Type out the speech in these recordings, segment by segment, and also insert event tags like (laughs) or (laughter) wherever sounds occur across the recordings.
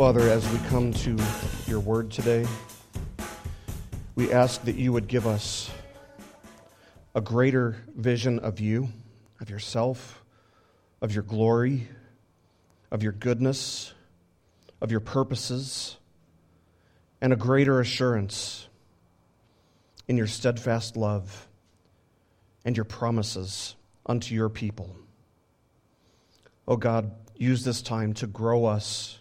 Father, as we come to your word today, we ask that you would give us a greater vision of you, of yourself, of your glory, of your goodness, of your purposes, and a greater assurance in your steadfast love and your promises unto your people. Oh God, use this time to grow us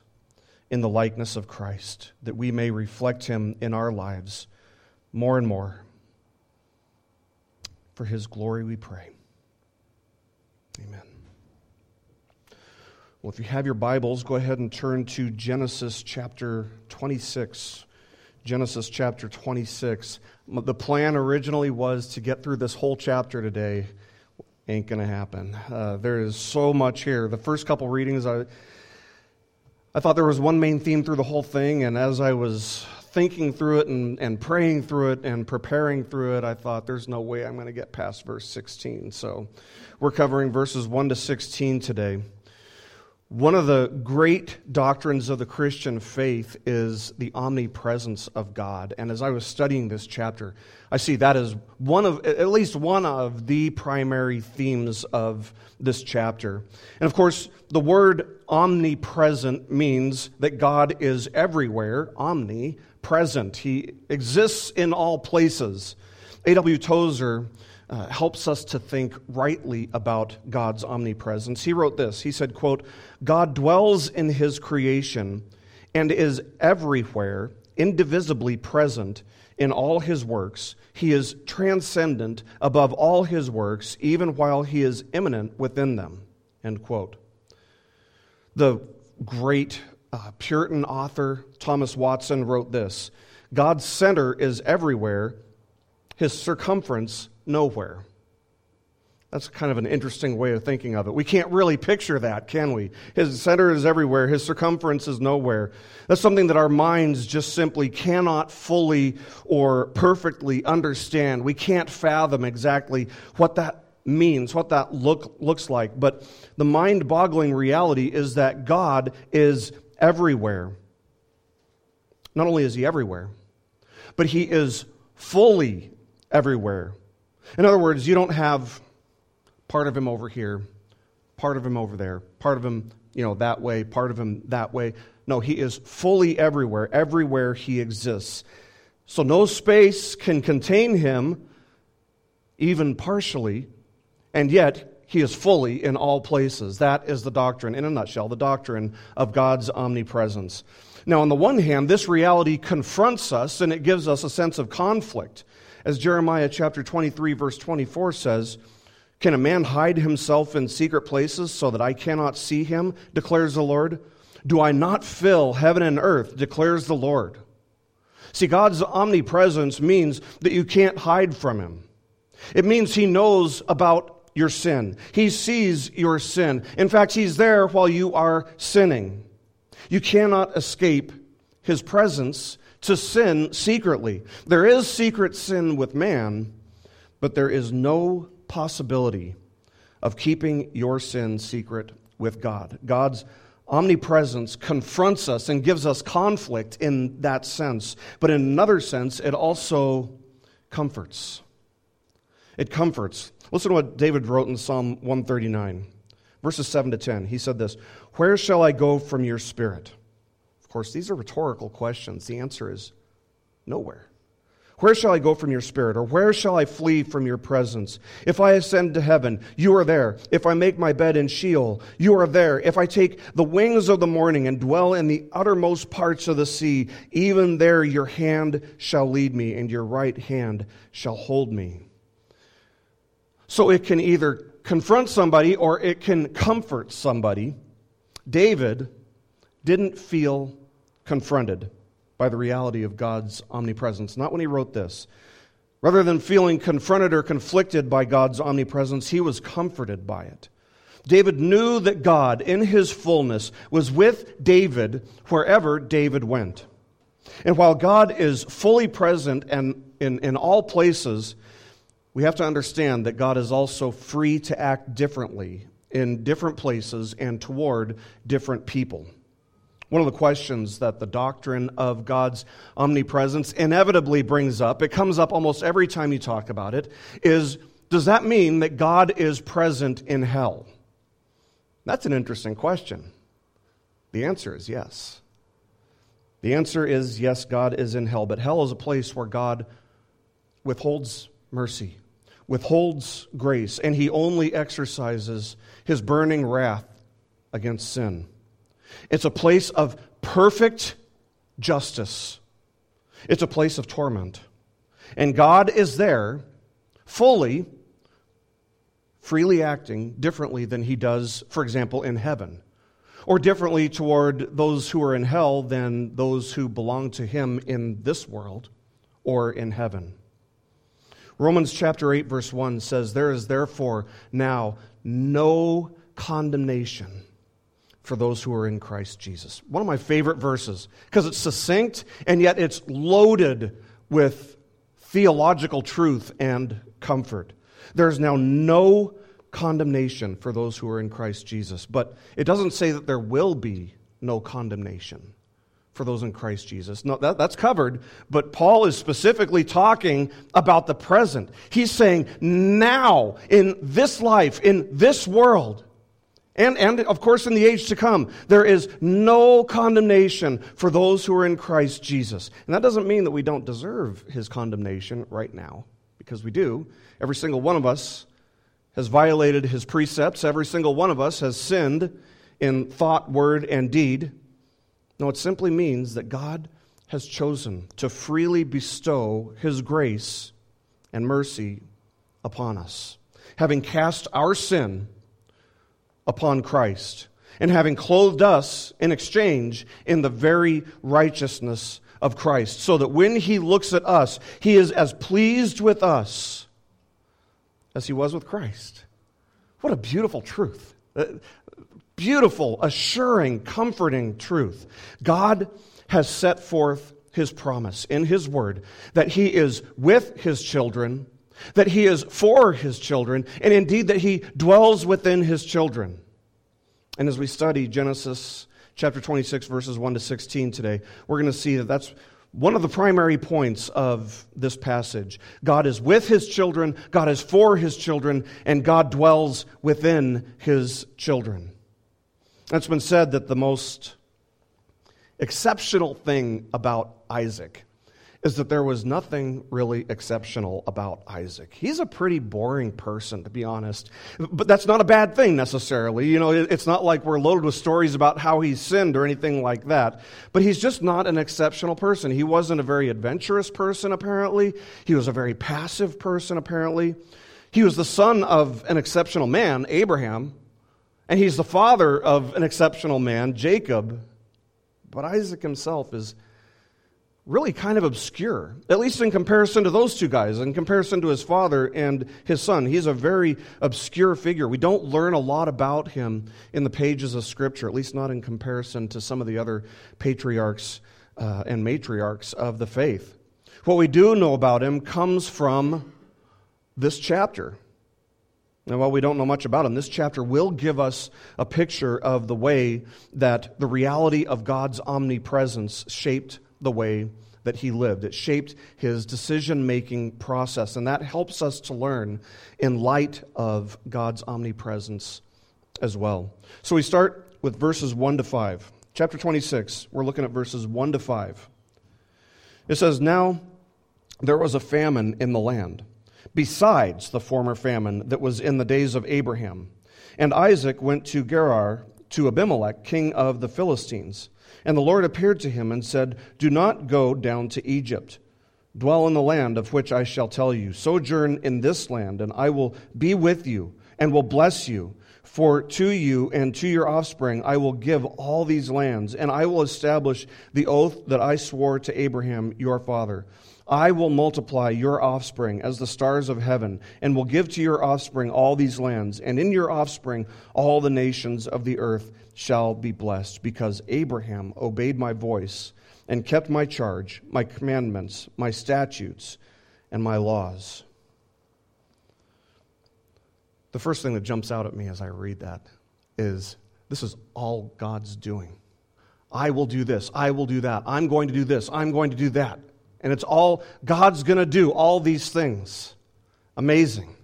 in the likeness of Christ, that we may reflect him in our lives more and more. For his glory we pray. Amen. Well, if you have your Bibles, go ahead and turn to Genesis chapter 26. Genesis chapter 26. The plan originally was to get through this whole chapter today. Ain't going to happen. Uh, there is so much here. The first couple readings, I I thought there was one main theme through the whole thing, and as I was thinking through it and, and praying through it and preparing through it, I thought there's no way I'm going to get past verse 16. So we're covering verses 1 to 16 today. One of the great doctrines of the Christian faith is the omnipresence of God. And as I was studying this chapter, I see that as one of, at least one of the primary themes of this chapter. And of course, the word omnipresent means that God is everywhere, omnipresent. He exists in all places. A.W. Tozer uh, helps us to think rightly about God's omnipresence. He wrote this. He said, quote, God dwells in his creation and is everywhere, indivisibly present in all his works. He is transcendent above all his works, even while he is immanent within them. End quote. The great uh, Puritan author Thomas Watson wrote this God's center is everywhere, his circumference nowhere. That's kind of an interesting way of thinking of it. We can't really picture that, can we? His center is everywhere, his circumference is nowhere. That's something that our minds just simply cannot fully or perfectly understand. We can't fathom exactly what that means, what that look, looks like. But the mind boggling reality is that God is everywhere. Not only is he everywhere, but he is fully everywhere. In other words, you don't have part of him over here, part of him over there, part of him, you know, that way, part of him that way. No, he is fully everywhere, everywhere he exists. So no space can contain him, even partially, and yet he is fully in all places. That is the doctrine, in a nutshell, the doctrine of God's omnipresence. Now, on the one hand, this reality confronts us and it gives us a sense of conflict. As Jeremiah chapter 23, verse 24 says, Can a man hide himself in secret places so that I cannot see him, declares the Lord? Do I not fill heaven and earth, declares the Lord? See, God's omnipresence means that you can't hide from him. It means he knows about your sin. He sees your sin. In fact, he's there while you are sinning. You cannot escape his presence to sin secretly. There is secret sin with man, but there is no possibility of keeping your sin secret with God. God's omnipresence confronts us and gives us conflict in that sense, but in another sense, it also comforts. It comforts. Listen to what David wrote in Psalm 139, verses 7 to 10. He said this Where shall I go from your spirit? Of course, these are rhetorical questions. The answer is nowhere. Where shall I go from your spirit? Or where shall I flee from your presence? If I ascend to heaven, you are there. If I make my bed in Sheol, you are there. If I take the wings of the morning and dwell in the uttermost parts of the sea, even there your hand shall lead me, and your right hand shall hold me. So it can either confront somebody or it can comfort somebody. David didn't feel confronted by the reality of God's omnipresence. Not when he wrote this. Rather than feeling confronted or conflicted by God's omnipresence, he was comforted by it. David knew that God, in his fullness, was with David wherever David went. And while God is fully present and in, in all places, we have to understand that God is also free to act differently in different places and toward different people. One of the questions that the doctrine of God's omnipresence inevitably brings up, it comes up almost every time you talk about it, is does that mean that God is present in hell? That's an interesting question. The answer is yes. The answer is yes, God is in hell, but hell is a place where God withholds mercy, withholds grace, and he only exercises his burning wrath against sin. It's a place of perfect justice, it's a place of torment. And God is there fully, freely acting differently than he does, for example, in heaven, or differently toward those who are in hell than those who belong to him in this world or in heaven. Romans chapter 8, verse 1 says, There is therefore now no condemnation for those who are in Christ Jesus. One of my favorite verses because it's succinct and yet it's loaded with theological truth and comfort. There's now no condemnation for those who are in Christ Jesus, but it doesn't say that there will be no condemnation for those in Christ Jesus. No, that, that's covered, but Paul is specifically talking about the present. He's saying, now, in this life, in this world, and, and of course in the age to come, there is no condemnation for those who are in Christ Jesus. And that doesn't mean that we don't deserve his condemnation right now, because we do. Every single one of us has violated his precepts, every single one of us has sinned in thought, word, and deed. No, it simply means that God has chosen to freely bestow his grace and mercy upon us, having cast our sin upon Christ, and having clothed us in exchange in the very righteousness of Christ, so that when he looks at us, he is as pleased with us as he was with Christ. What a beautiful truth. Uh, beautiful, assuring, comforting truth. God has set forth his promise in his word that he is with his children that he is for his children, and indeed that he dwells within his children. And as we study Genesis chapter 26, verses 1 to 16 today, we're going to see that that's one of the primary points of this passage. God is with his children, God is for his children, and God dwells within his children. It's been said that the most exceptional thing about Isaac is that there was nothing really exceptional about Isaac. He's a pretty boring person, to be honest. But that's not a bad thing necessarily. You know, it's not like we're loaded with stories about how he sinned or anything like that. But he's just not an exceptional person. He wasn't a very adventurous person, apparently. He was a very passive person, apparently. He was the son of an exceptional man, Abraham. And he's the father of an exceptional man, Jacob. But Isaac himself is really kind of obscure, at least in comparison to those two guys, in comparison to his father and his son. He's a very obscure figure. We don't learn a lot about him in the pages of Scripture, at least not in comparison to some of the other patriarchs uh, and matriarchs of the faith. What we do know about him comes from this chapter. And while we don't know much about him, this chapter will give us a picture of the way that the reality of God's omnipresence shaped the way that he lived. It shaped his decision making process, and that helps us to learn in light of God's omnipresence as well. So we start with verses 1 to 5. Chapter 26, we're looking at verses 1 to 5. It says, Now there was a famine in the land, besides the former famine that was in the days of Abraham. And Isaac went to Gerar to Abimelech, king of the Philistines. And the Lord appeared to him and said, Do not go down to Egypt. Dwell in the land of which I shall tell you. Sojourn in this land, and I will be with you and will bless you. For to you and to your offspring I will give all these lands, and I will establish the oath that I swore to Abraham your father. I will multiply your offspring as the stars of heaven, and will give to your offspring all these lands, and in your offspring all the nations of the earth shall be blessed, because Abraham obeyed my voice and kept my charge, my commandments, my statutes, and my laws. The first thing that jumps out at me as I read that is this is all God's doing. I will do this. I will do that. I'm going to do this. I'm going to do that. And it's all God's going to do all these things. Amazing.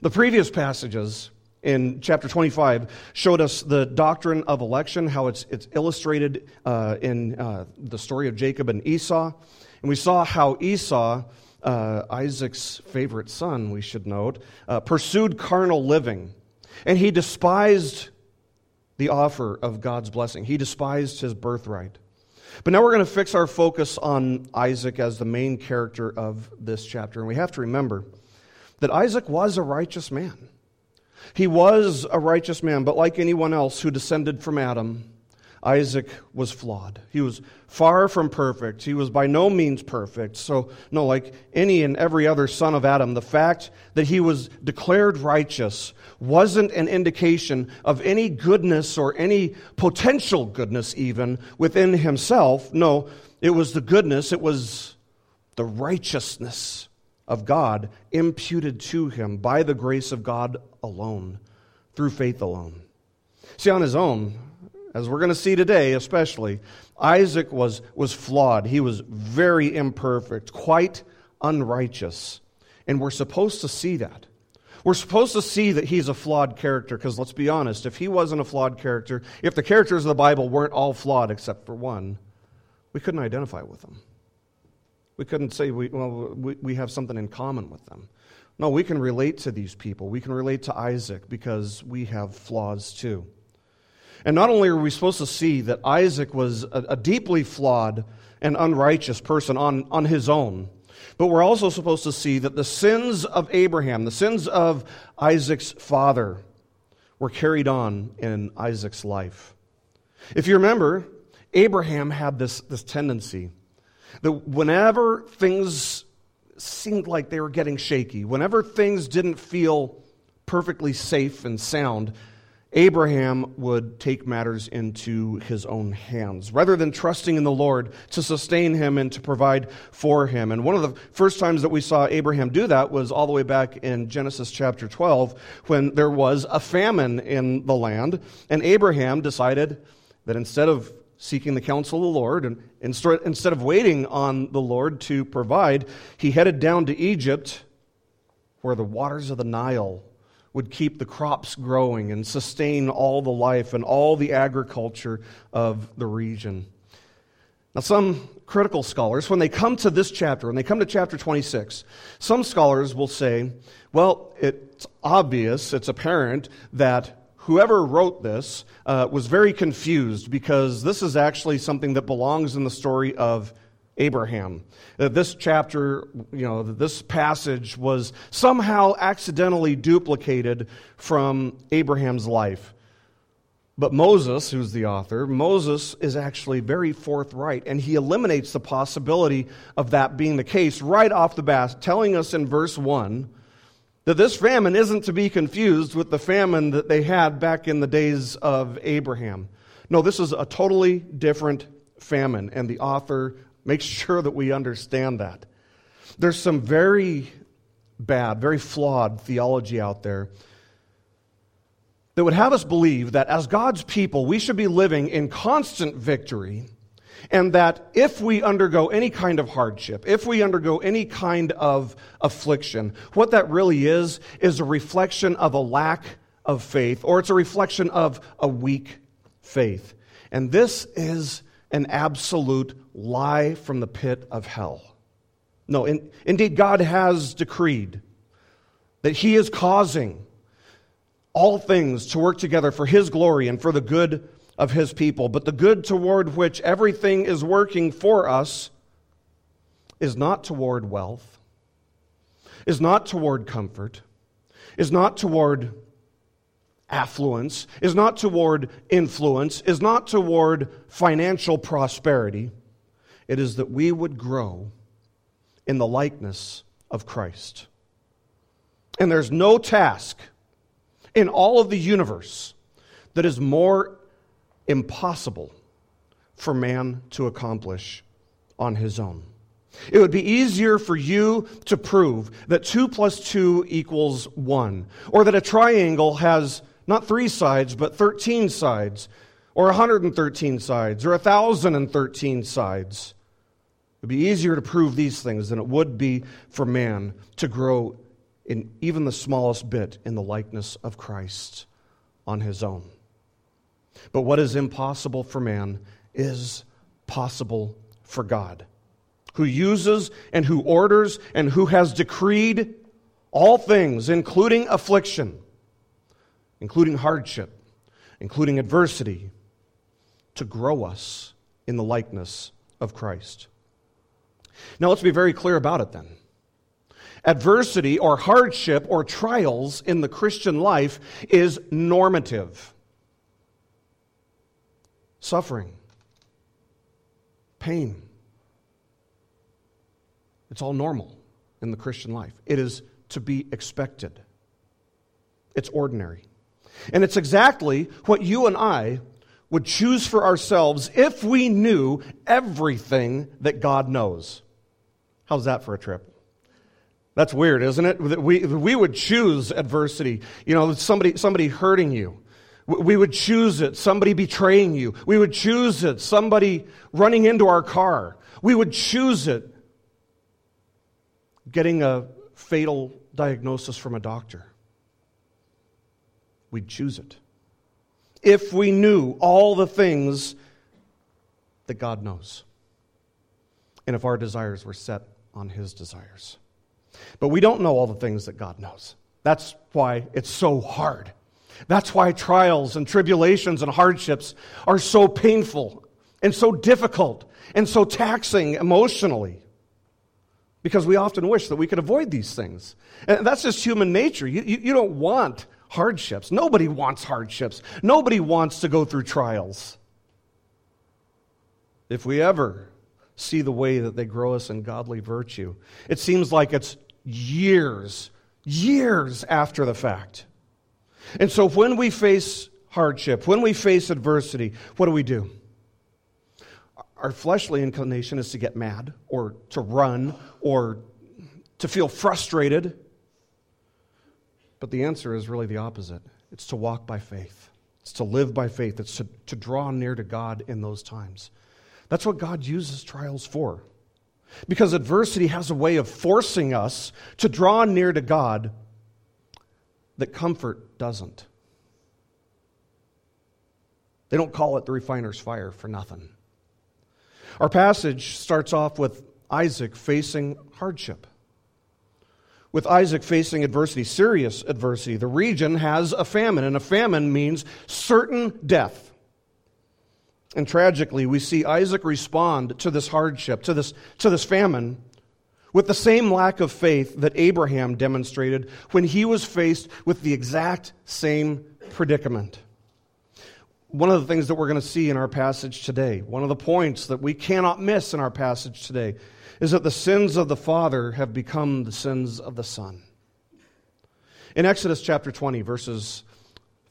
The previous passages in chapter 25 showed us the doctrine of election, how it's, it's illustrated uh, in uh, the story of Jacob and Esau. And we saw how Esau, uh, Isaac's favorite son, we should note, uh, pursued carnal living. And he despised the offer of God's blessing, he despised his birthright. But now we're going to fix our focus on Isaac as the main character of this chapter. And we have to remember that Isaac was a righteous man. He was a righteous man, but like anyone else who descended from Adam, Isaac was flawed. He was far from perfect. He was by no means perfect. So, no, like any and every other son of Adam, the fact that he was declared righteous wasn't an indication of any goodness or any potential goodness, even within himself. No, it was the goodness, it was the righteousness of God imputed to him by the grace of God alone, through faith alone. See, on his own, as we're going to see today especially, Isaac was, was flawed. He was very imperfect, quite unrighteous. And we're supposed to see that. We're supposed to see that he's a flawed character because let's be honest, if he wasn't a flawed character, if the characters of the Bible weren't all flawed except for one, we couldn't identify with them. We couldn't say, we, well, we, we have something in common with them. No, we can relate to these people. We can relate to Isaac because we have flaws too. And not only are we supposed to see that Isaac was a, a deeply flawed and unrighteous person on, on his own, but we're also supposed to see that the sins of Abraham, the sins of Isaac's father, were carried on in Isaac's life. If you remember, Abraham had this, this tendency that whenever things seemed like they were getting shaky, whenever things didn't feel perfectly safe and sound, Abraham would take matters into his own hands rather than trusting in the Lord to sustain him and to provide for him. And one of the first times that we saw Abraham do that was all the way back in Genesis chapter 12 when there was a famine in the land. And Abraham decided that instead of seeking the counsel of the Lord. And instead of waiting on the Lord to provide, he headed down to Egypt, where the waters of the Nile would keep the crops growing and sustain all the life and all the agriculture of the region. Now, some critical scholars, when they come to this chapter, when they come to chapter 26, some scholars will say, well, it's obvious, it's apparent that whoever wrote this uh, was very confused because this is actually something that belongs in the story of Abraham. Uh, this chapter, you know, this passage was somehow accidentally duplicated from Abraham's life. But Moses, who's the author, Moses is actually very forthright, and he eliminates the possibility of that being the case right off the bat, telling us in verse 1 that this famine isn't to be confused with the famine that they had back in the days of Abraham. No, this is a totally different famine, and the author (laughs) makes sure that we understand that. There's some very bad, very flawed theology out there that would have us believe that as God's people, we should be living in constant victory and that if we undergo any kind of hardship, if we undergo any kind of affliction, what that really is, is a reflection of a lack of faith, or it's a reflection of a weak faith. And this is an absolute lie from the pit of hell. No, in, indeed, God has decreed that He is causing all things to work together for His glory and for the good of his people. But the good toward which everything is working for us is not toward wealth, is not toward comfort, is not toward affluence, is not toward influence, is not toward financial prosperity. It is that we would grow in the likeness of Christ. And there's no task in all of the universe that is more impossible for man to accomplish on his own. It would be easier for you to prove that 2 plus 2 equals 1, or that a triangle has not three sides, but 13 sides, or 113 sides or 1,013 sides. It would be easier to prove these things than it would be for man to grow in even the smallest bit in the likeness of Christ on his own. But what is impossible for man is possible for God, who uses and who orders and who has decreed all things, including affliction, including hardship, including adversity, to grow us in the likeness of Christ. Now, let's be very clear about it then. Adversity or hardship or trials in the Christian life is normative. Suffering, pain, it's all normal in the Christian life. It is to be expected, it's ordinary. And it's exactly what you and I would choose for ourselves if we knew everything that God knows. How's that for a trip? That's weird, isn't it? We, we would choose adversity. You know, somebody, somebody hurting you. We would choose it. Somebody betraying you. We would choose it. Somebody running into our car. We would choose it. Getting a fatal diagnosis from a doctor. We'd choose it. If we knew all the things that God knows. And if our desires were set on His desires. But we don't know all the things that God knows. That's why it's so hard. That's why trials and tribulations and hardships are so painful and so difficult and so taxing emotionally. Because we often wish that we could avoid these things. And that's just human nature. You, you, you don't want hardships. Nobody wants hardships. Nobody wants to go through trials. If we ever see the way that they grow us in godly virtue. It seems like it's years, years after the fact. And so when we face hardship, when we face adversity, what do we do? Our fleshly inclination is to get mad or to run or to feel frustrated. But the answer is really the opposite it's to walk by faith, it's to live by faith, it's to, to draw near to God in those times. That's what God uses trials for. Because adversity has a way of forcing us to draw near to God that comfort doesn't. They don't call it the refiner's fire for nothing. Our passage starts off with Isaac facing hardship. With Isaac facing adversity, serious adversity. The region has a famine, and a famine means certain death. And tragically, we see Isaac respond to this hardship, to this, to this famine, with the same lack of faith that Abraham demonstrated when he was faced with the exact same predicament. One of the things that we're going to see in our passage today, one of the points that we cannot miss in our passage today, is that the sins of the father have become the sins of the son. In Exodus chapter 20, verses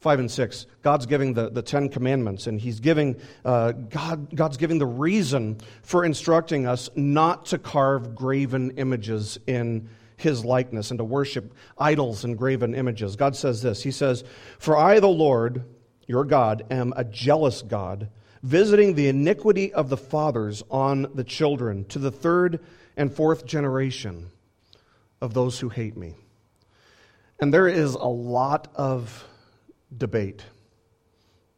5 and 6 god's giving the, the ten commandments and he's giving uh, God, god's giving the reason for instructing us not to carve graven images in his likeness and to worship idols and graven images. God says this. He says for i the lord your god am a jealous god visiting the iniquity of the fathers on the children to the third and fourth generation of those who hate me. And there is a lot of debate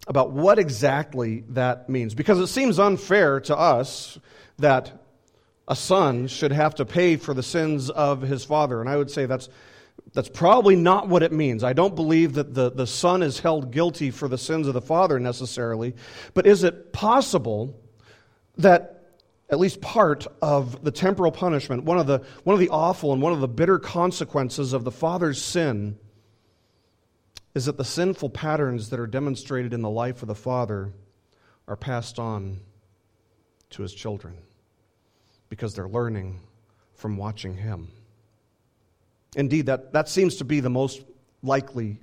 about what exactly that means. Because it seems unfair to us that a son should have to pay for the sins of his father. And I would say that's, that's probably not what it means. I don't believe that the, the son is held guilty for the sins of the father necessarily. But is it possible that at least part of the temporal punishment, one of the, one of the awful and one of the bitter consequences of the father's sin, is that the sinful patterns that are demonstrated in the life of the father are passed on to his children because they're learning from watching him. Indeed, that, that seems to be the most likely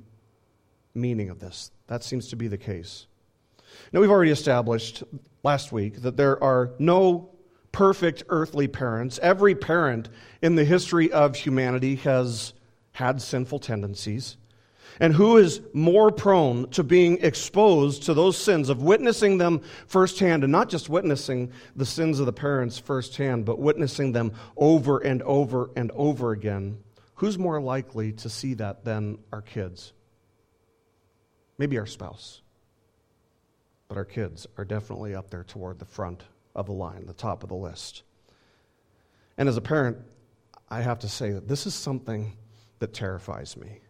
meaning of this. That seems to be the case. Now, we've already established last week that there are no perfect earthly parents. Every parent in the history of humanity has had sinful tendencies. And who is more prone to being exposed to those sins, of witnessing them firsthand, and not just witnessing the sins of the parents firsthand, but witnessing them over and over and over again? Who's more likely to see that than our kids? Maybe our spouse. But our kids are definitely up there toward the front of the line, the top of the list. And as a parent, I have to say that this is something that terrifies me.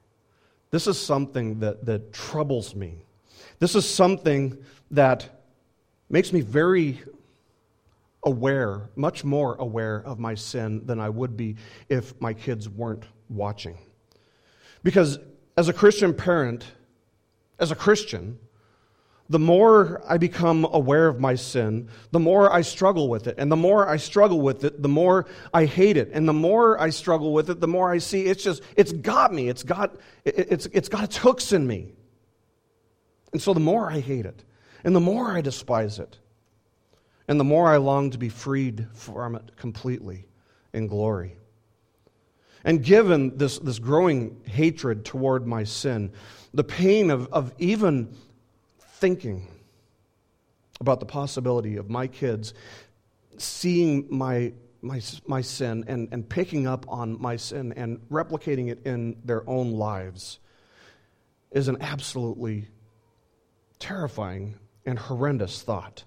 This is something that, that troubles me. This is something that makes me very aware, much more aware of my sin than I would be if my kids weren't watching. Because as a Christian parent, as a Christian, the more I become aware of my sin, the more I struggle with it. And the more I struggle with it, the more I hate it. And the more I struggle with it, the more I see it's just, it's got me. It's got, it's, it's got its hooks in me. And so the more I hate it, and the more I despise it, and the more I long to be freed from it completely in glory. And given this, this growing hatred toward my sin, the pain of, of even thinking about the possibility of my kids seeing my, my, my sin and, and picking up on my sin and replicating it in their own lives is an absolutely terrifying and horrendous thought.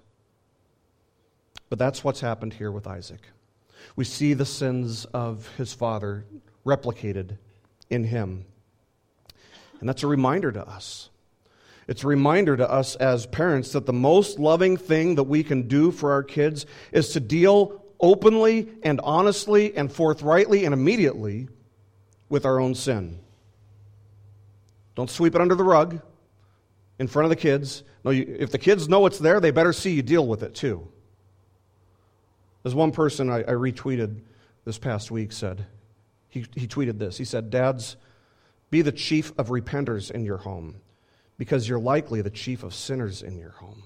But that's what's happened here with Isaac. We see the sins of his father replicated in him. And that's a reminder to us it's a reminder to us as parents that the most loving thing that we can do for our kids is to deal openly and honestly and forthrightly and immediately with our own sin. Don't sweep it under the rug in front of the kids. No, you, if the kids know it's there, they better see you deal with it too. As one person I, I retweeted this past week said, he, he tweeted this. He said, Dads, be the chief of repenters in your home because you're likely the chief of sinners in your home.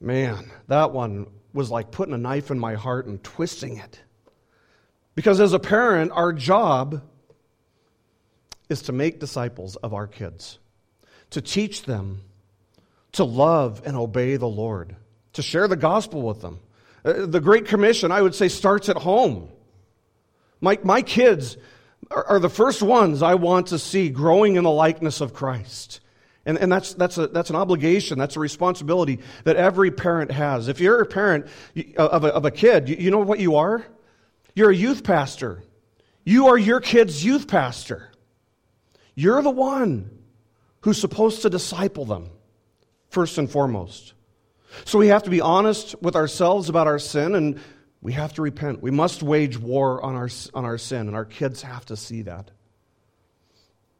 Man, that one was like putting a knife in my heart and twisting it. Because as a parent, our job is to make disciples of our kids, to teach them to love and obey the Lord, to share the gospel with them. Uh, the Great Commission, I would say, starts at home. My, my kids, are, the first ones I want to see growing in the likeness of Christ. And, and that's, that's, a, that's an obligation, that's a responsibility that every parent has. If you're a parent uh, of a, of a kid, you, you know what you are? You're a youth pastor. You are your kid's youth pastor. You're the one who's supposed to disciple them, first and foremost. So we have to be honest with ourselves about our sin and we have to repent. We must wage war on our, on our sin, and our kids have to see that.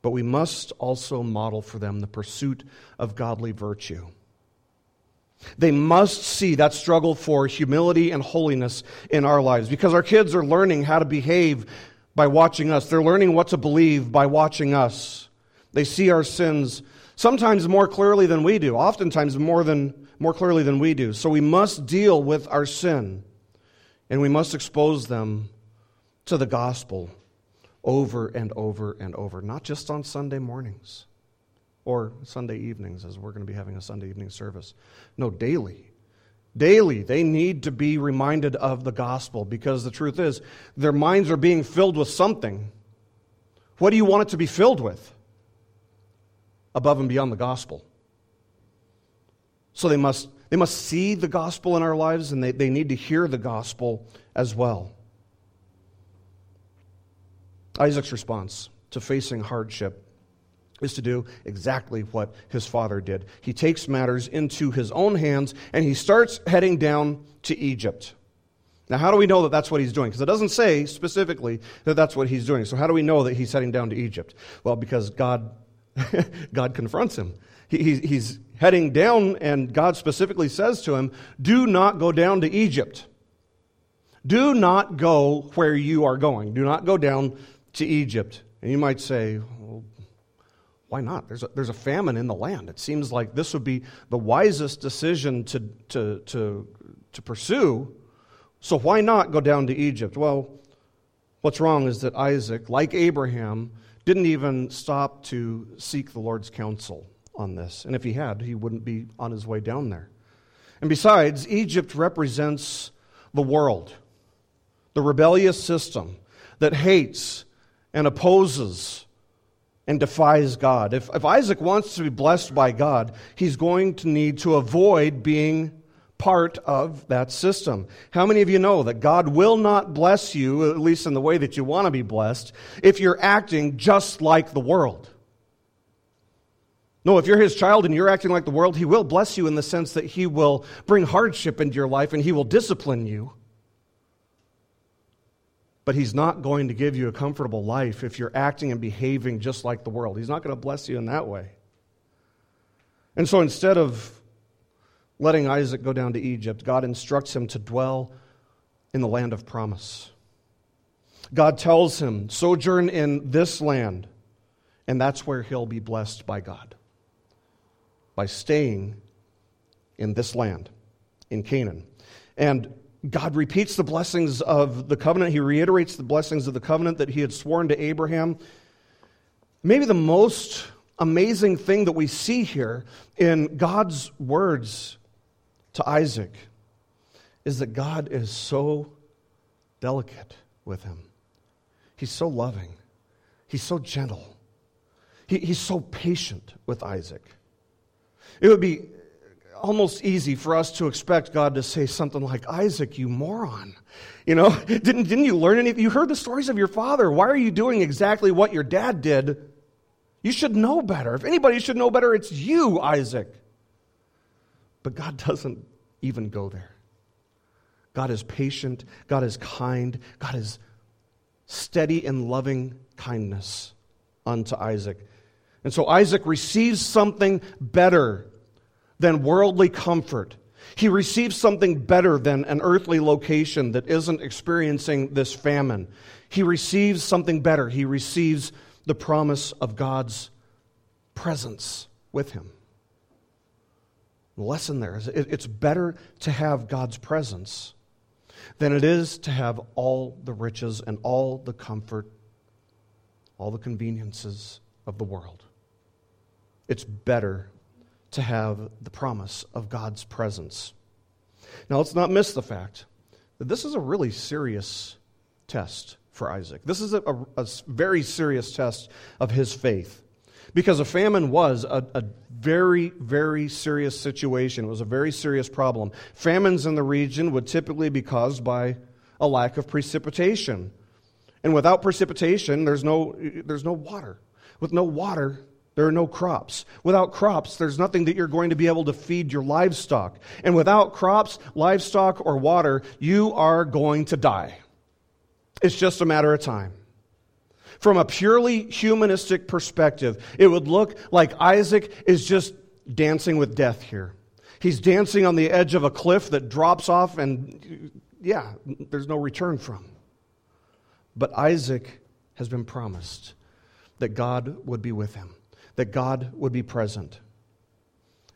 But we must also model for them the pursuit of godly virtue. They must see that struggle for humility and holiness in our lives because our kids are learning how to behave by watching us. They're learning what to believe by watching us. They see our sins sometimes more clearly than we do, oftentimes more, than, more clearly than we do. So we must deal with our sin. And we must expose them to the gospel over and over and over, not just on Sunday mornings or Sunday evenings, as we're going to be having a Sunday evening service. No, daily. Daily, they need to be reminded of the gospel because the truth is, their minds are being filled with something. What do you want it to be filled with? Above and beyond the gospel. So they must they must see the gospel in our lives and they, they need to hear the gospel as well. Isaac's response to facing hardship is to do exactly what his father did. He takes matters into his own hands and he starts heading down to Egypt. Now, how do we know that that's what he's doing? Because it doesn't say specifically that that's what he's doing. So, how do we know that he's heading down to Egypt? Well, because God, (laughs) God confronts him. He, he's heading down, and God specifically says to him, Do not go down to Egypt. Do not go where you are going. Do not go down to Egypt. And you might say, well, why not? There's a, there's a famine in the land. It seems like this would be the wisest decision to, to, to, to pursue. So why not go down to Egypt? Well, what's wrong is that Isaac, like Abraham, didn't even stop to seek the Lord's counsel on this. And if he had, he wouldn't be on his way down there. And besides, Egypt represents the world, the rebellious system that hates and opposes and defies God. If, if Isaac wants to be blessed by God, he's going to need to avoid being part of that system. How many of you know that God will not bless you, at least in the way that you want to be blessed, if you're acting just like the world? No, if you're his child and you're acting like the world, he will bless you in the sense that he will bring hardship into your life and he will discipline you. But he's not going to give you a comfortable life if you're acting and behaving just like the world. He's not going to bless you in that way. And so instead of letting Isaac go down to Egypt, God instructs him to dwell in the land of promise. God tells him, sojourn in this land, and that's where he'll be blessed by God by staying in this land, in Canaan. And God repeats the blessings of the covenant. He reiterates the blessings of the covenant that he had sworn to Abraham. Maybe the most amazing thing that we see here in God's words to Isaac is that God is so delicate with him. He's so loving, he's so gentle, he, he's so patient with Isaac. It would be almost easy for us to expect God to say something like, Isaac, you moron. You know, (laughs) didn't, didn't you learn anything? You heard the stories of your father. Why are you doing exactly what your dad did? You should know better. If anybody should know better, it's you, Isaac. But God doesn't even go there. God is patient. God is kind. God is steady in loving kindness unto Isaac. And so Isaac receives something better than worldly comfort. He receives something better than an earthly location that isn't experiencing this famine. He receives something better. He receives the promise of God's presence with him. The lesson there is it's better to have God's presence than it is to have all the riches and all the comfort, all the conveniences of the world. It's better to have the promise of God's presence. Now, let's not miss the fact that this is a really serious test for Isaac. This is a, a, a very serious test of his faith because a famine was a, a, very, very serious situation. It was a very serious problem. Famines in the region would typically be caused by a lack of precipitation. And without precipitation, there's no, there's no water. With no water, there are no crops. Without crops, there's nothing that you're going to be able to feed your livestock. And without crops, livestock, or water, you are going to die. It's just a matter of time. From a purely humanistic perspective, it would look like Isaac is just dancing with death here. He's dancing on the edge of a cliff that drops off, and yeah, there's no return from. But Isaac has been promised that God would be with him that God would be present.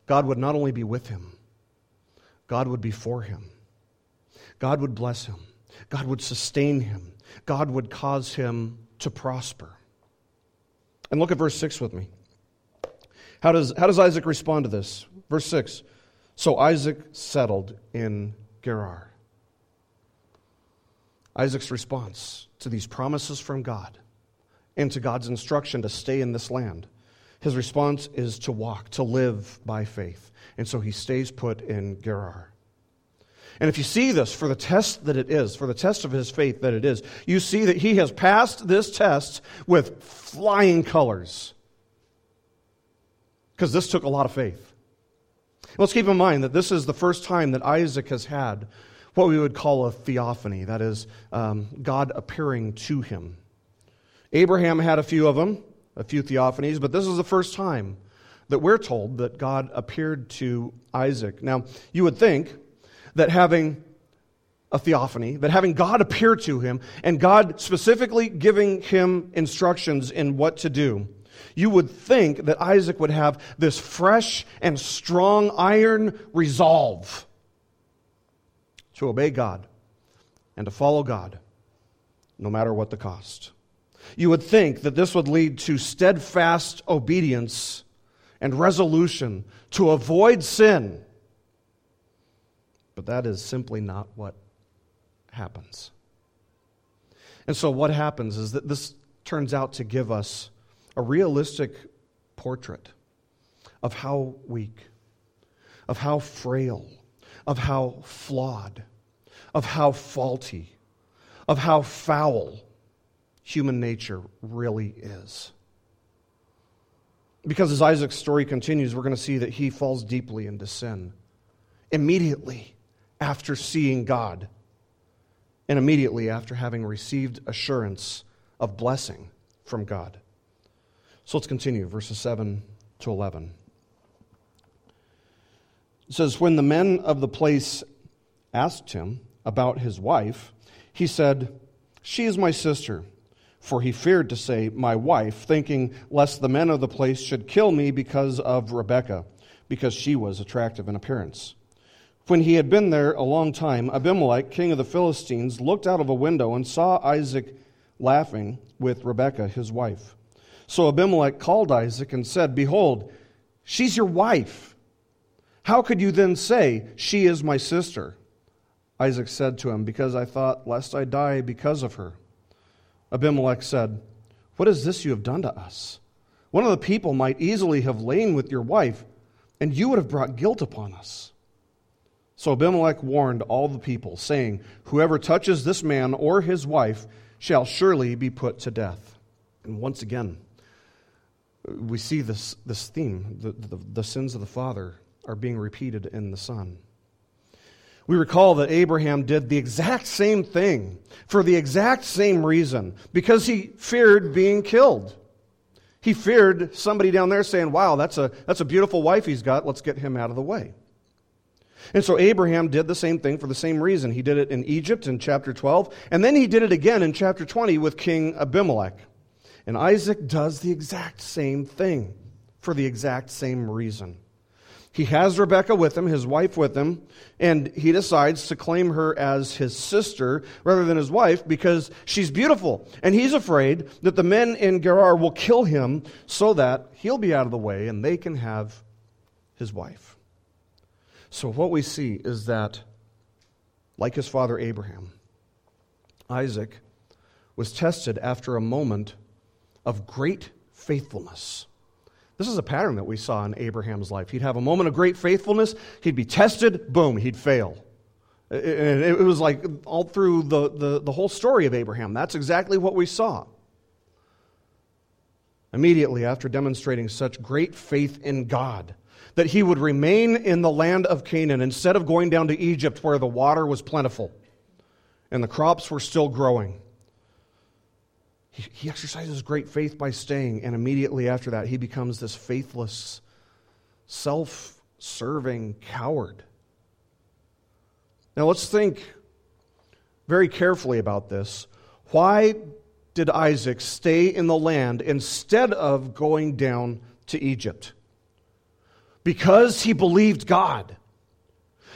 God would not only be with him, God would be for him. God would bless him. God would sustain him. God would cause him to prosper. And look at verse 6 with me. How does, how does Isaac respond to this? Verse 6 So Isaac settled in Gerar. Isaac's response to these promises from God and to God's instruction to stay in this land his response is to walk, to live by faith. And so he stays put in Gerar. And if you see this for the test that it is, for the test of his faith that it is, you see that he has passed this test with flying colors. Because this took a lot of faith. Let's keep in mind that this is the first time that Isaac has had what we would call a theophany, that is, um, God appearing to him. Abraham had a few of them a few theophanies, but this is the first time that we're told that God appeared to Isaac. Now, you would think that having a theophany, that having God appear to him and God specifically giving him instructions in what to do, you would think that Isaac would have this fresh and strong iron resolve to obey God and to follow God, no matter what the cost. You would think that this would lead to steadfast obedience and resolution to avoid sin. But that is simply not what happens. And so, what happens is that this turns out to give us a realistic portrait of how weak, of how frail, of how flawed, of how faulty, of how foul human nature really is. Because as Isaac's story continues, we're going to see that he falls deeply into sin immediately after seeing God and immediately after having received assurance of blessing from God. So let's continue, verses 7 to 11. It says, When the men of the place asked him about his wife, he said, She is my sister. For he feared to say, My wife, thinking lest the men of the place should kill me because of Rebekah, because she was attractive in appearance. When he had been there a long time, Abimelech, king of the Philistines, looked out of a window and saw Isaac laughing with Rebekah, his wife. So Abimelech called Isaac and said, Behold, she's your wife. How could you then say, She is my sister? Isaac said to him, Because I thought, lest I die because of her. Abimelech said, What is this you have done to us? One of the people might easily have lain with your wife, and you would have brought guilt upon us. So Abimelech warned all the people, saying, Whoever touches this man or his wife shall surely be put to death. And once again, we see this, this theme the, the, the sins of the father are being repeated in the son. We recall that Abraham did the exact same thing for the exact same reason because he feared being killed. He feared somebody down there saying, Wow, that's a, that's a beautiful wife he's got. Let's get him out of the way. And so Abraham did the same thing for the same reason. He did it in Egypt in chapter 12, and then he did it again in chapter 20 with King Abimelech. And Isaac does the exact same thing for the exact same reason. He has Rebecca with him, his wife with him, and he decides to claim her as his sister rather than his wife because she's beautiful. And he's afraid that the men in Gerar will kill him so that he'll be out of the way and they can have his wife. So, what we see is that, like his father Abraham, Isaac was tested after a moment of great faithfulness. This is a pattern that we saw in Abraham's life. He'd have a moment of great faithfulness, he'd be tested, boom, he'd fail. And it was like all through the, the, the whole story of Abraham. That's exactly what we saw. Immediately after demonstrating such great faith in God, that he would remain in the land of Canaan instead of going down to Egypt where the water was plentiful and the crops were still growing. He, exercises great faith by staying, and immediately after that, he becomes this faithless, self serving coward. Now, let's think very carefully about this. Why did Isaac stay in the land instead of going down to Egypt? Because he believed God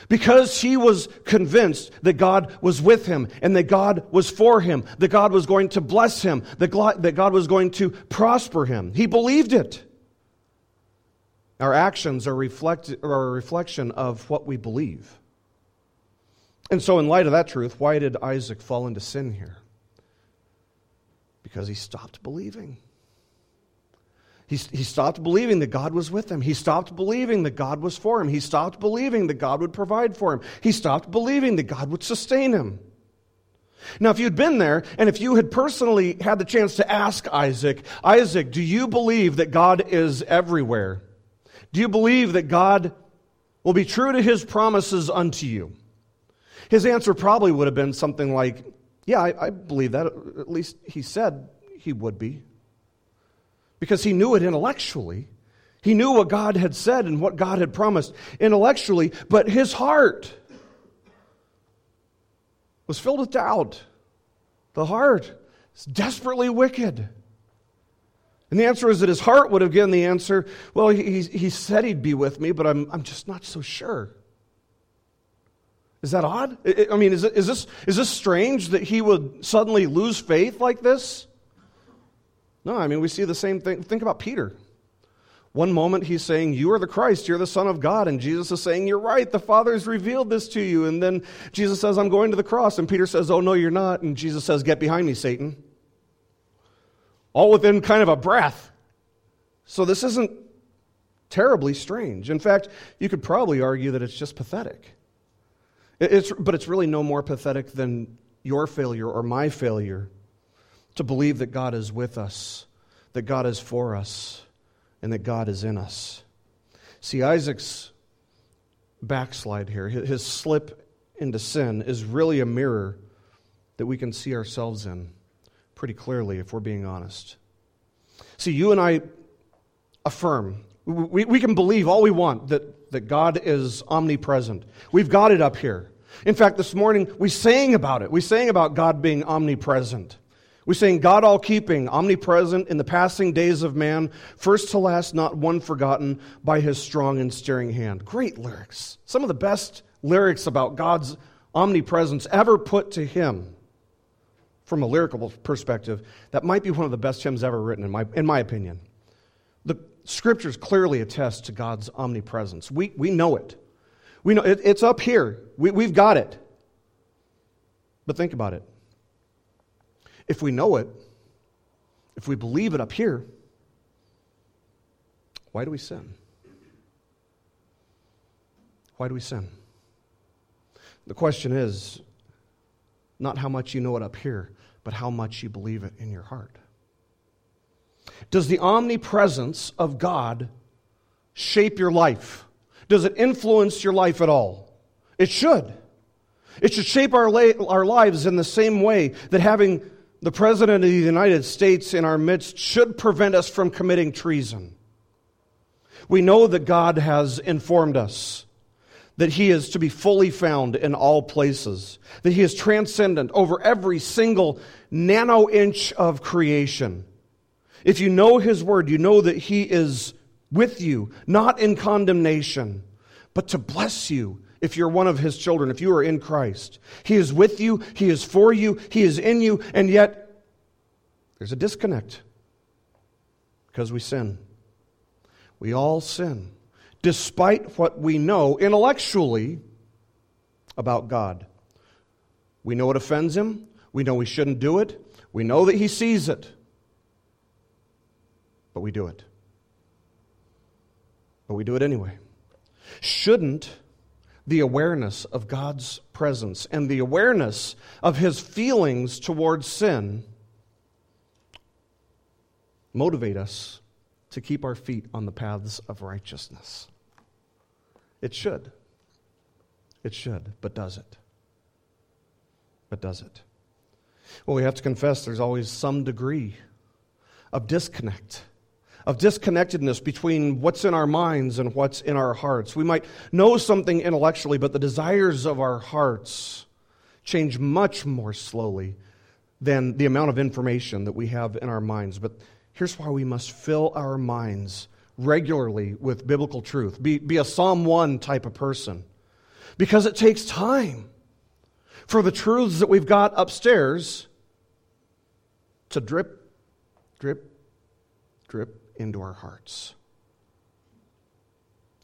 because he was convinced that God was with him and that God was for him, that God was going to bless him, that God was going to prosper him. He believed it. Our actions are, reflect, are a reflection of what we believe. And so, in light of that truth, why did Isaac fall into sin here? Because he stopped believing. He, he stopped believing that God was with him. He stopped believing that God was for him. He stopped believing that God would provide for him. He stopped believing that God would sustain him. Now, if you'd been there and if you had personally had the chance to ask Isaac, Isaac, do you believe that God is everywhere? Do you believe that God will be true to his promises unto you? His answer probably would have been something like, Yeah, I, I believe that. At least he said he would be because he knew it intellectually. He knew what God had said and what God had promised intellectually, but his heart was filled with doubt. The heart is desperately wicked. And the answer is that his heart would have given the answer well, he, he said he'd be with me, but I'm, I'm just not so sure. Is that odd? I mean, is, is, this, is this strange that he would suddenly lose faith like this? No, I mean, we see the same thing. Think about Peter. One moment he's saying, You are the Christ, you're the Son of God. And Jesus is saying, You're right, the Father has revealed this to you. And then Jesus says, I'm going to the cross. And Peter says, Oh, no, you're not. And Jesus says, Get behind me, Satan. All within kind of a breath. So this isn't terribly strange. In fact, you could probably argue that it's just pathetic. It's, but it's really no more pathetic than your failure or my failure to believe that God is with us, that God is for us, and that God is in us. See, Isaac's backslide here, his slip into sin, is really a mirror that we can see ourselves in pretty clearly if we're being honest. See, you and I affirm we, we can believe all we want that, that God is omnipresent. We've got it up here. In fact, this morning we sang about it. We sang about God being omnipresent. We sang God all keeping, omnipresent in the passing days of man, first to last, not one forgotten by his strong and steering hand. Great lyrics. Some of the best lyrics about God's omnipresence ever put to hymn from a lyrical perspective. That might be one of the best hymns ever written, in my, in my opinion. The, scriptures clearly attest to God's omnipresence. We, we know it. We know it, it's up here. We, we've got it. But think about it. If we know it, if we believe it up here, why do we sin? Why do we sin? The question is not how much you know it up here, but how much you believe it in your heart. Does the omnipresence of God shape your life? Does it influence your life at all? It should. It should shape our, la- our lives in the same way that having the President of the United States in our midst should prevent us from committing treason. We know that God has informed us that He is to be fully found in all places, that He is transcendent over every single nano inch of creation if you know His Word, you know that He is with you, not in condemnation, but to bless you if you're one of His children, if you are in Christ. He is with you, He is for you, He is in you, and yet there's a disconnect because we sin. We all sin, despite what we know intellectually about God. We know it offends Him, we know we shouldn't do it, we know that He sees it but we do it. But we do it anyway. Shouldn't the awareness of God's presence and the awareness of his feelings towards sin motivate us to keep our feet on the paths of righteousness? It should. It should, but does it? But does it? Well, we have to confess there's always some degree of disconnect of disconnectedness between what's in our minds and what's in our hearts. We might know something intellectually, but the desires of our hearts change much more slowly than the amount of information that we have in our minds. But here's why we must fill our minds regularly with biblical truth. Be, be a Psalm 1 type of person. Because it takes time for the truths that we've got upstairs to drip, drip, drip into our hearts.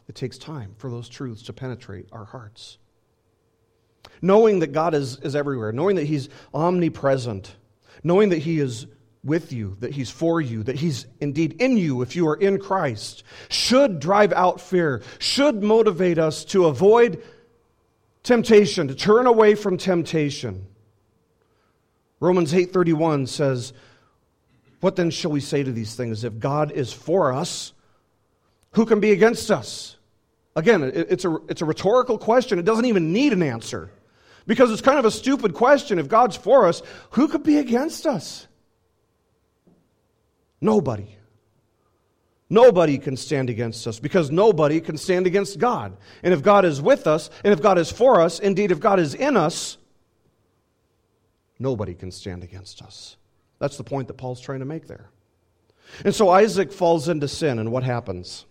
It takes time for those truths to penetrate our hearts. Knowing that God is, is everywhere, knowing that He's omnipresent, knowing that He is with you, that He's for you, that He's indeed in you if you are in Christ, should drive out fear, should motivate us to avoid temptation, to turn away from temptation. Romans 8:31 says, what then shall we say to these things? If God is for us, who can be against us? Again, it's a, it's a rhetorical question. It doesn't even need an answer because it's kind of a stupid question. If God's for us, who could be against us? Nobody. Nobody can stand against us because nobody can stand against God. And if God is with us, and if God is for us, indeed, if God is in us, nobody can stand against us. That's the point that Paul's trying to make there. And so Isaac falls into sin, and what happens?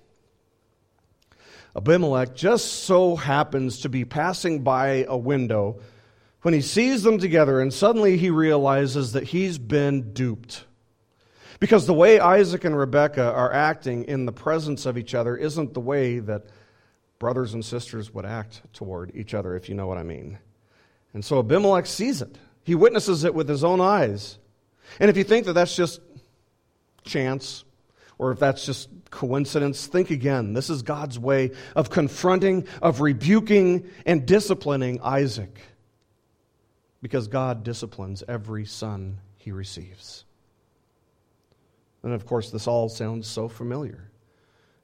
Abimelech just so happens to be passing by a window when he sees them together, and suddenly he realizes that he's been duped. Because the way Isaac and Rebekah are acting in the presence of each other isn't the way that brothers and sisters would act toward each other, if you know what I mean. And so Abimelech sees it. He witnesses it with his own eyes. And if you think that that's just chance, or if that's just coincidence, think again. This is God's way of confronting, of rebuking, and disciplining Isaac. Because God disciplines every son he receives. And of course, this all sounds so familiar.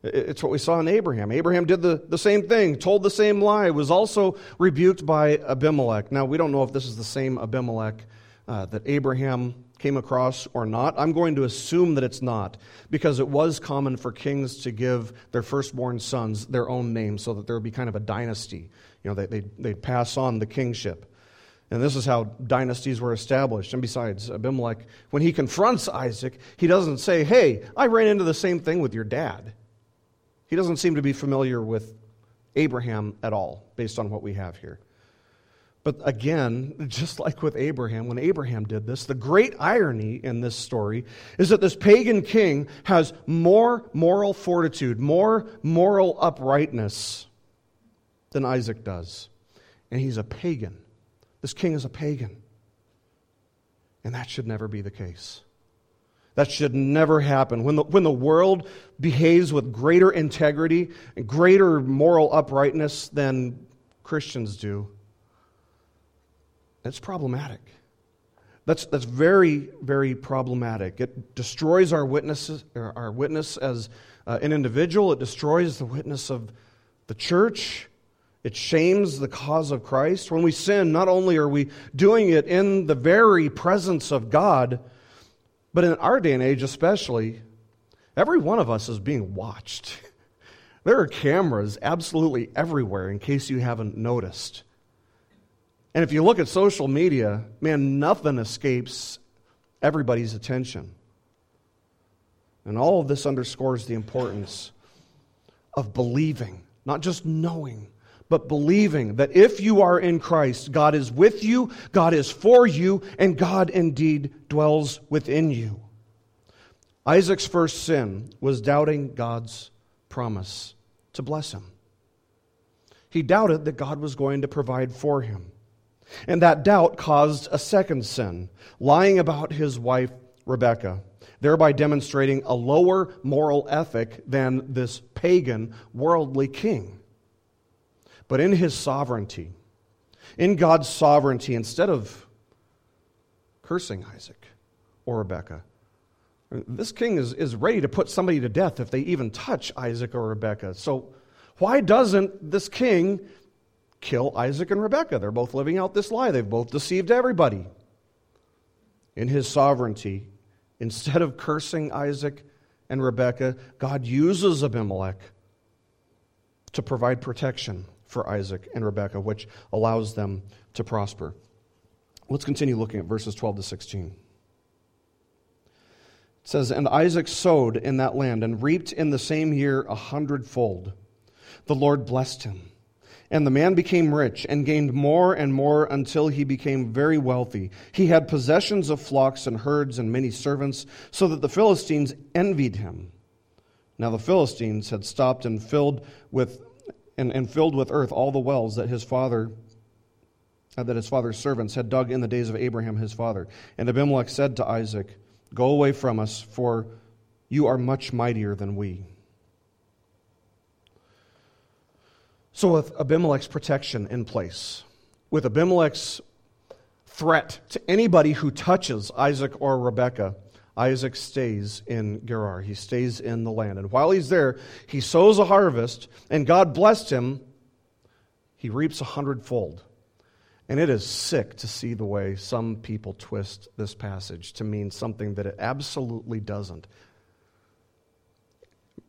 It's what we saw in Abraham. Abraham did the, the same thing, told the same lie, was also rebuked by Abimelech. Now, we don't know if this is the same Abimelech uh, that Abraham came across or not. I'm going to assume that it's not, because it was common for kings to give their firstborn sons their own name so that there would be kind of a dynasty. You know, they, they, they'd pass on the kingship. And this is how dynasties were established. And besides, Abimelech, when he confronts Isaac, he doesn't say, Hey, I ran into the same thing with your dad. He doesn't seem to be familiar with Abraham at all, based on what we have here. But again, just like with Abraham, when Abraham did this, the great irony in this story is that this pagan king has more moral fortitude, more moral uprightness than Isaac does. And he's a pagan. This king is a pagan. And that should never be the case. That should never happen. When the, when the world behaves with greater integrity and greater moral uprightness than Christians do, it's problematic. That's, that's very, very problematic. It destroys our, witnesses, our witness as uh, an individual, it destroys the witness of the church. It shames the cause of Christ. When we sin, not only are we doing it in the very presence of God, but in our day and age, especially, every one of us is being watched. (laughs) There are cameras absolutely everywhere, in case you haven't noticed. And if you look at social media, man, nothing escapes everybody's attention. And all of this underscores the importance of believing, not just knowing, but believing that if you are in Christ, God is with you, God is for you, and God indeed dwells within you. Isaac's first sin was doubting God's promise to bless him. He doubted that God was going to provide for him. And that doubt caused a second sin, lying about his wife Rebekah, thereby demonstrating a lower moral ethic than this pagan, worldly king. But in his sovereignty, in God's sovereignty, instead of cursing Isaac or Rebekah, this king is, is ready to put somebody to death if they even touch Isaac or Rebekah. So, why doesn't this king kill Isaac and Rebekah? They're both living out this lie. They've both deceived everybody. In his sovereignty, instead of cursing Isaac and Rebekah, God uses Abimelech to provide protection for Isaac and Rebekah, which allows them to prosper. Let's continue looking at verses 12 to 16. It says, And Isaac sowed in that land and reaped in the same year a hundredfold. The Lord blessed him. And the man became rich and gained more and more until he became very wealthy. He had possessions of flocks and herds and many servants, so that the Philistines envied him. Now the Philistines had stopped and filled with and, and filled with earth all the wells that his father uh, that his father's servants had dug in the days of Abraham his father. And Abimelech said to Isaac, Go away from us, for you are much mightier than we. So, with Abimelech's protection in place, with Abimelech's threat to anybody who touches Isaac or Rebekah, Isaac stays in Gerar. He stays in the land. And while he's there, he sows a harvest, and God blessed him. He reaps a hundredfold. And it is sick to see the way some people twist this passage to mean something that it absolutely doesn't.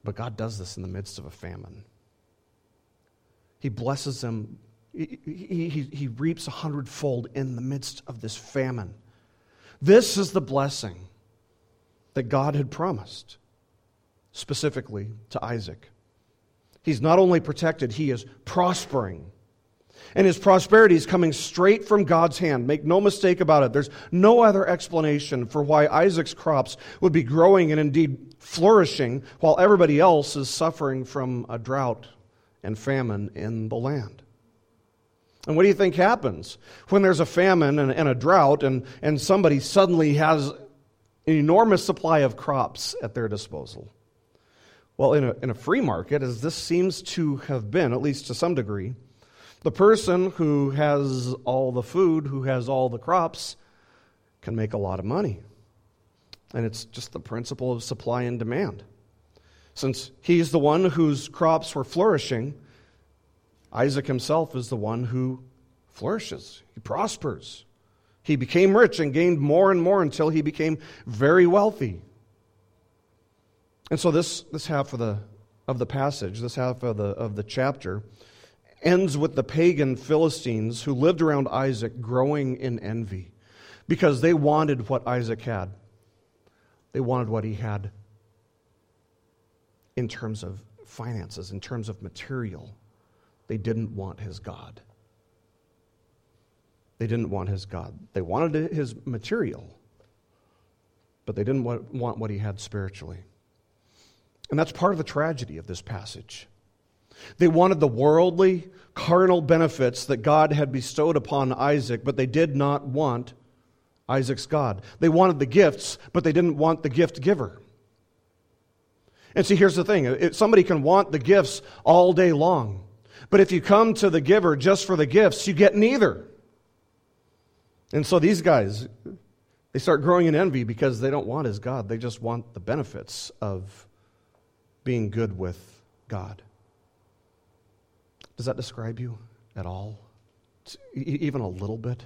But God does this in the midst of a famine. He blesses them. He, he, he reaps a hundredfold in the midst of this famine. This is the blessing that God had promised, specifically to Isaac. He's not only protected, he is prospering. And his prosperity is coming straight from God's hand. Make no mistake about it. There's no other explanation for why Isaac's crops would be growing and indeed flourishing while everybody else is suffering from a drought and famine in the land. And what do you think happens when there's a famine and, and a drought and, and somebody suddenly has an enormous supply of crops at their disposal? Well, in a, in a free market, as this seems to have been, at least to some degree, the person who has all the food, who has all the crops, can make a lot of money. And it's just the principle of supply and demand. Since he's the one whose crops were flourishing, Isaac himself is the one who flourishes, he prospers. He became rich and gained more and more until he became very wealthy. And so this, this half of the, of the passage, this half of the, of the chapter, ends with the pagan Philistines who lived around Isaac growing in envy because they wanted what Isaac had. They wanted what he had in terms of finances, in terms of material. They didn't want his God. They didn't want his God. They wanted his material, but they didn't want what he had spiritually. And that's part of the tragedy of this passage. They wanted the worldly, carnal benefits that God had bestowed upon Isaac, but they did not want Isaac's God. They wanted the gifts, but they didn't want the gift giver. And see, here's the thing somebody can want the gifts all day long, but if you come to the giver just for the gifts, you get neither. And so these guys, they start growing in envy because they don't want his God. They just want the benefits of being good with God. Does that describe you at all? Even a little bit?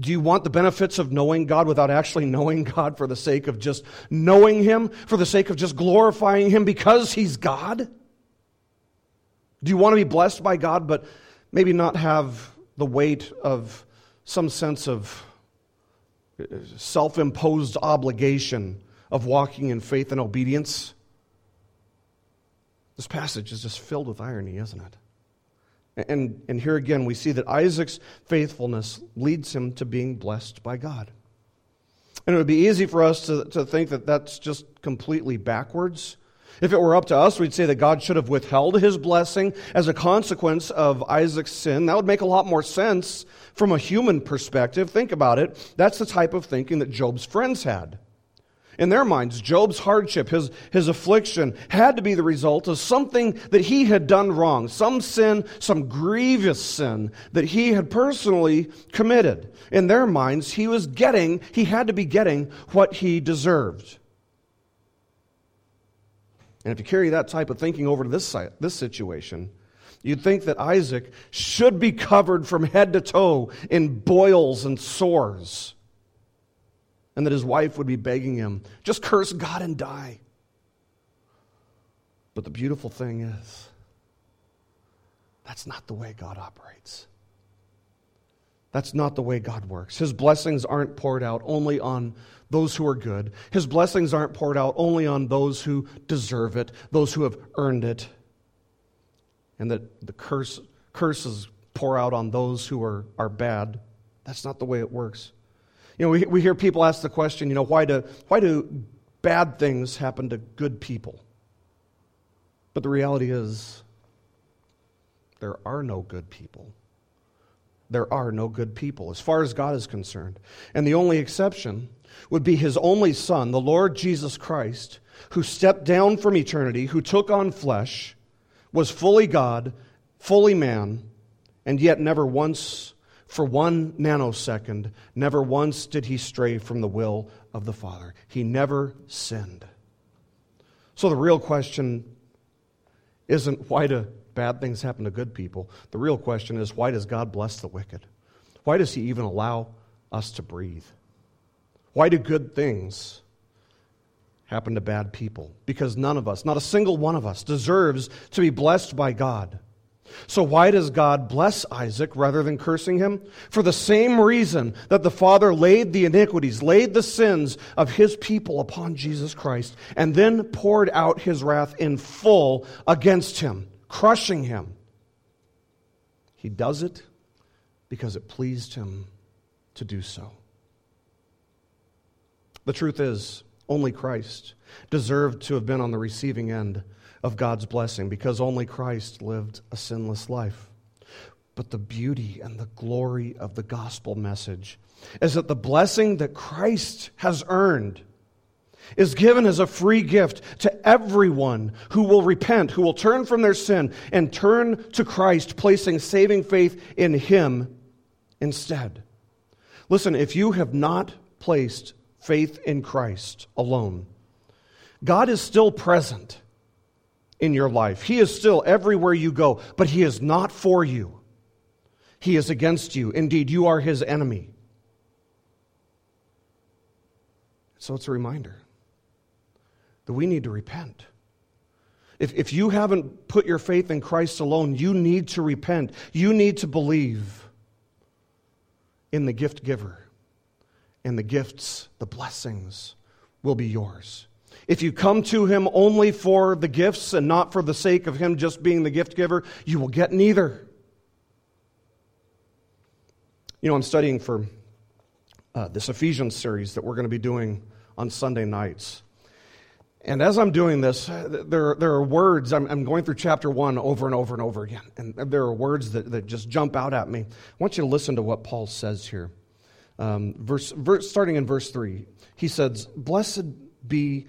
Do you want the benefits of knowing God without actually knowing God for the sake of just knowing Him, for the sake of just glorifying Him because He's God? Do you want to be blessed by God, but maybe not have the weight of some sense of uh, self imposed obligation of walking in faith and obedience? This passage is just filled with irony, isn't it? And, and here again, we see that Isaac's faithfulness leads him to being blessed by God. And it would be easy for us to, to think that that's just completely backwards. If it were up to us, we'd say that God should have withheld his blessing as a consequence of Isaac's sin. That would make a lot more sense from a human perspective. Think about it. That's the type of thinking that Job's friends had in their minds, Job's hardship, his, his affliction, had to be the result of something that he had done wrong, some sin, some grievous sin that he had personally committed. In their minds, he was getting, he had to be getting what he deserved. And if you carry that type of thinking over to this, this situation, you'd think that Isaac should be covered from head to toe in boils and sores and that his wife would be begging him, just curse God and die. But the beautiful thing is, that's not the way God operates. That's not the way God works. His blessings aren't poured out only on those who are good. His blessings aren't poured out only on those who deserve it, those who have earned it. And that the curse, curses pour out on those who are, are bad. That's not the way it works. You know, we, we hear people ask the question, you know, why do, why do bad things happen to good people? But the reality is, there are no good people. There are no good people as far as God is concerned. And the only exception would be his only Son, the Lord Jesus Christ, who stepped down from eternity, who took on flesh, was fully God, fully man, and yet never once for one nanosecond, never once did he stray from the will of the Father. He never sinned. So the real question isn't why do bad things happen to good people? The real question is why does God bless the wicked? Why does he even allow us to breathe? Why do good things happen to bad people? Because none of us, not a single one of us, deserves to be blessed by God. So, why does God bless Isaac rather than cursing him? For the same reason that the Father laid the iniquities, laid the sins of his people upon Jesus Christ, and then poured out his wrath in full against him, crushing him. He does it because it pleased him to do so. The truth is, only Christ deserved to have been on the receiving end of God's blessing because only Christ lived a sinless life. But the beauty and the glory of the gospel message is that the blessing that Christ has earned is given as a free gift to everyone who will repent, who will turn from their sin and turn to Christ, placing saving faith in Him instead. Listen, if you have not placed faith in Christ alone, God is still present in your life. He is still everywhere you go, but He is not for you. He is against you. Indeed, you are His enemy. So it's a reminder that we need to repent. If, if you haven't put your faith in Christ alone, you need to repent. You need to believe in the gift giver, and the gifts, the blessings will be yours. If you come to him only for the gifts and not for the sake of him just being the gift giver, you will get neither. You know, I'm studying for uh, this Ephesians series that we're going to be doing on Sunday nights. And as I'm doing this, there, there are words, I'm, I'm, going through chapter one over and over and over again. And there are words that, that just jump out at me. I want you to listen to what Paul says here. Um, verse, verse, starting in verse three, he says, Blessed be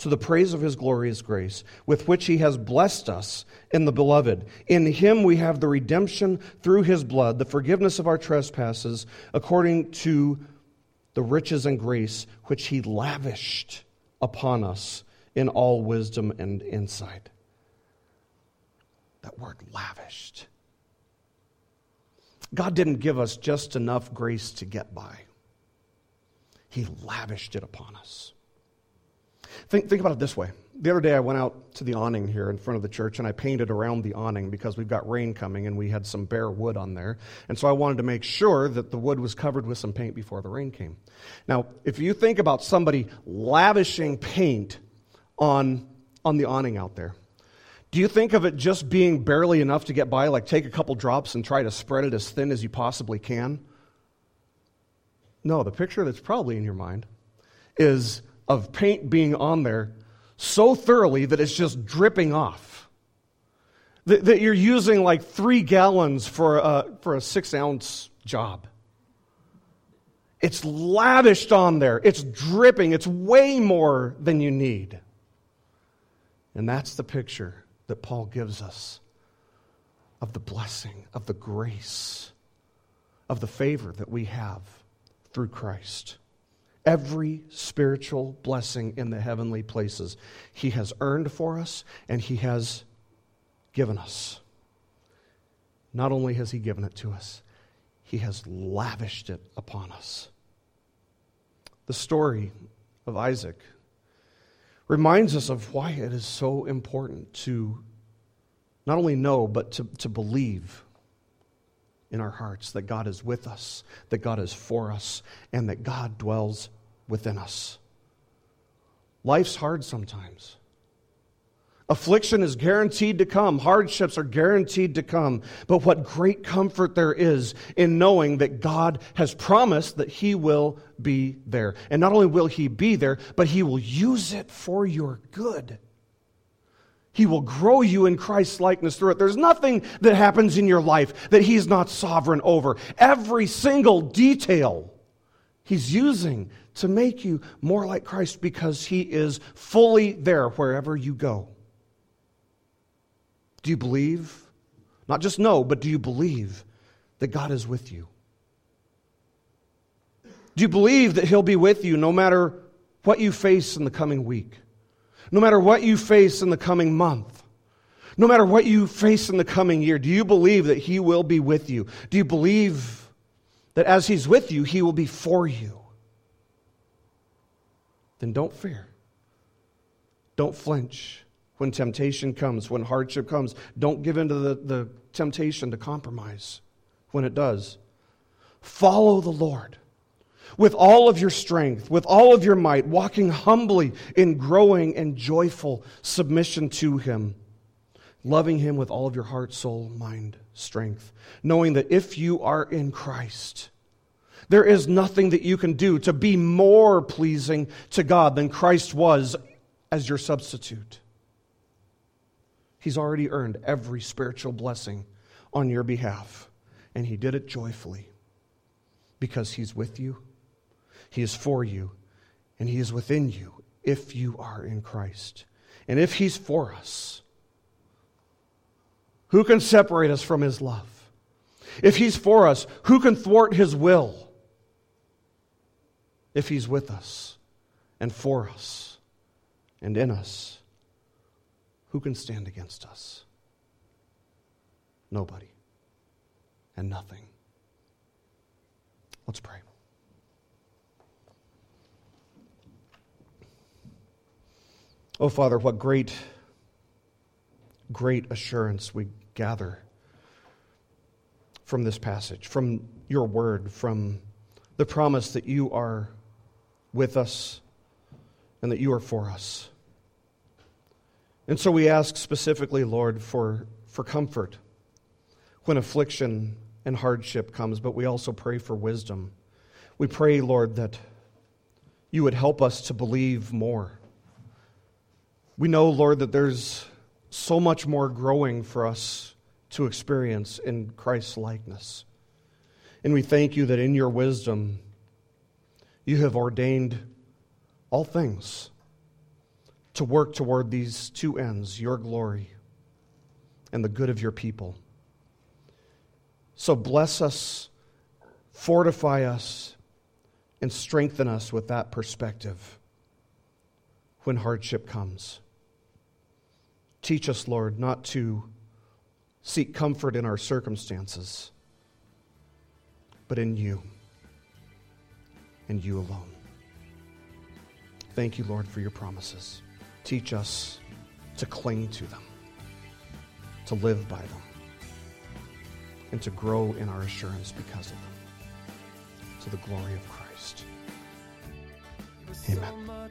to the praise of his glorious grace, with which he has blessed us in the beloved. In him we have the redemption through his blood, the forgiveness of our trespasses, according to the riches and grace which he lavished upon us in all wisdom and insight. That word lavished. God didn't give us just enough grace to get by, He lavished it upon us. Think, think about it this way. The other day, I went out to the awning here in front of the church and I painted around the awning because we've got rain coming and we had some bare wood on there. And so I wanted to make sure that the wood was covered with some paint before the rain came. Now, if you think about somebody lavishing paint on, on the awning out there, do you think of it just being barely enough to get by, like take a couple drops and try to spread it as thin as you possibly can? No, the picture that's probably in your mind is of paint being on there so thoroughly that it's just dripping off. That, that you're using like three gallons for a, for a six ounce job. It's lavished on there, it's dripping, it's way more than you need. And that's the picture that Paul gives us of the blessing, of the grace, of the favor that we have through Christ every spiritual blessing in the heavenly places He has earned for us and He has given us. Not only has He given it to us, He has lavished it upon us. The story of Isaac reminds us of why it is so important to not only know, but to, to believe in our hearts that God is with us, that God is for us, and that God dwells within us. Life's hard sometimes. Affliction is guaranteed to come. Hardships are guaranteed to come. But what great comfort there is in knowing that God has promised that He will be there. And not only will He be there, but He will use it for your good. He will grow you in Christ's likeness through it. There's nothing that happens in your life that He's not sovereign over. Every single detail He's using to make you more like Christ because He is fully there wherever you go. Do you believe? Not just know, but do you believe that God is with you? Do you believe that He'll be with you no matter what you face in the coming week? No matter what you face in the coming month, no matter what you face in the coming year, do you believe that He will be with you? Do you believe that as He's with you, He will be for you? Then don't fear. Don't flinch when temptation comes, when hardship comes. Don't give in to the, the temptation to compromise when it does. Follow the Lord with all of your strength, with all of your might, walking humbly in growing and joyful submission to Him, loving Him with all of your heart, soul, mind, strength, knowing that if you are in Christ, there is nothing that you can do to be more pleasing to God than Christ was as your substitute. He's already earned every spiritual blessing on your behalf, and He did it joyfully because He's with you he is for you, and He is within you if you are in Christ. And if He's for us, who can separate us from His love? If He's for us, who can thwart His will? If He's with us and for us and in us, who can stand against us? Nobody and nothing. Let's pray. Oh, Father, what great, great assurance we gather from this passage, from your word, from the promise that you are with us and that you are for us. And so we ask specifically, Lord, for, for comfort when affliction and hardship comes, but we also pray for wisdom. We pray, Lord, that you would help us to believe more we know, Lord, that there's so much more growing for us to experience in Christ's likeness. And we thank you that in your wisdom, you have ordained all things to work toward these two ends your glory and the good of your people. So bless us, fortify us, and strengthen us with that perspective when hardship comes. Teach us, Lord, not to seek comfort in our circumstances, but in you and you alone. Thank you, Lord, for your promises. Teach us to cling to them, to live by them, and to grow in our assurance because of them, to the glory of Christ. Amen.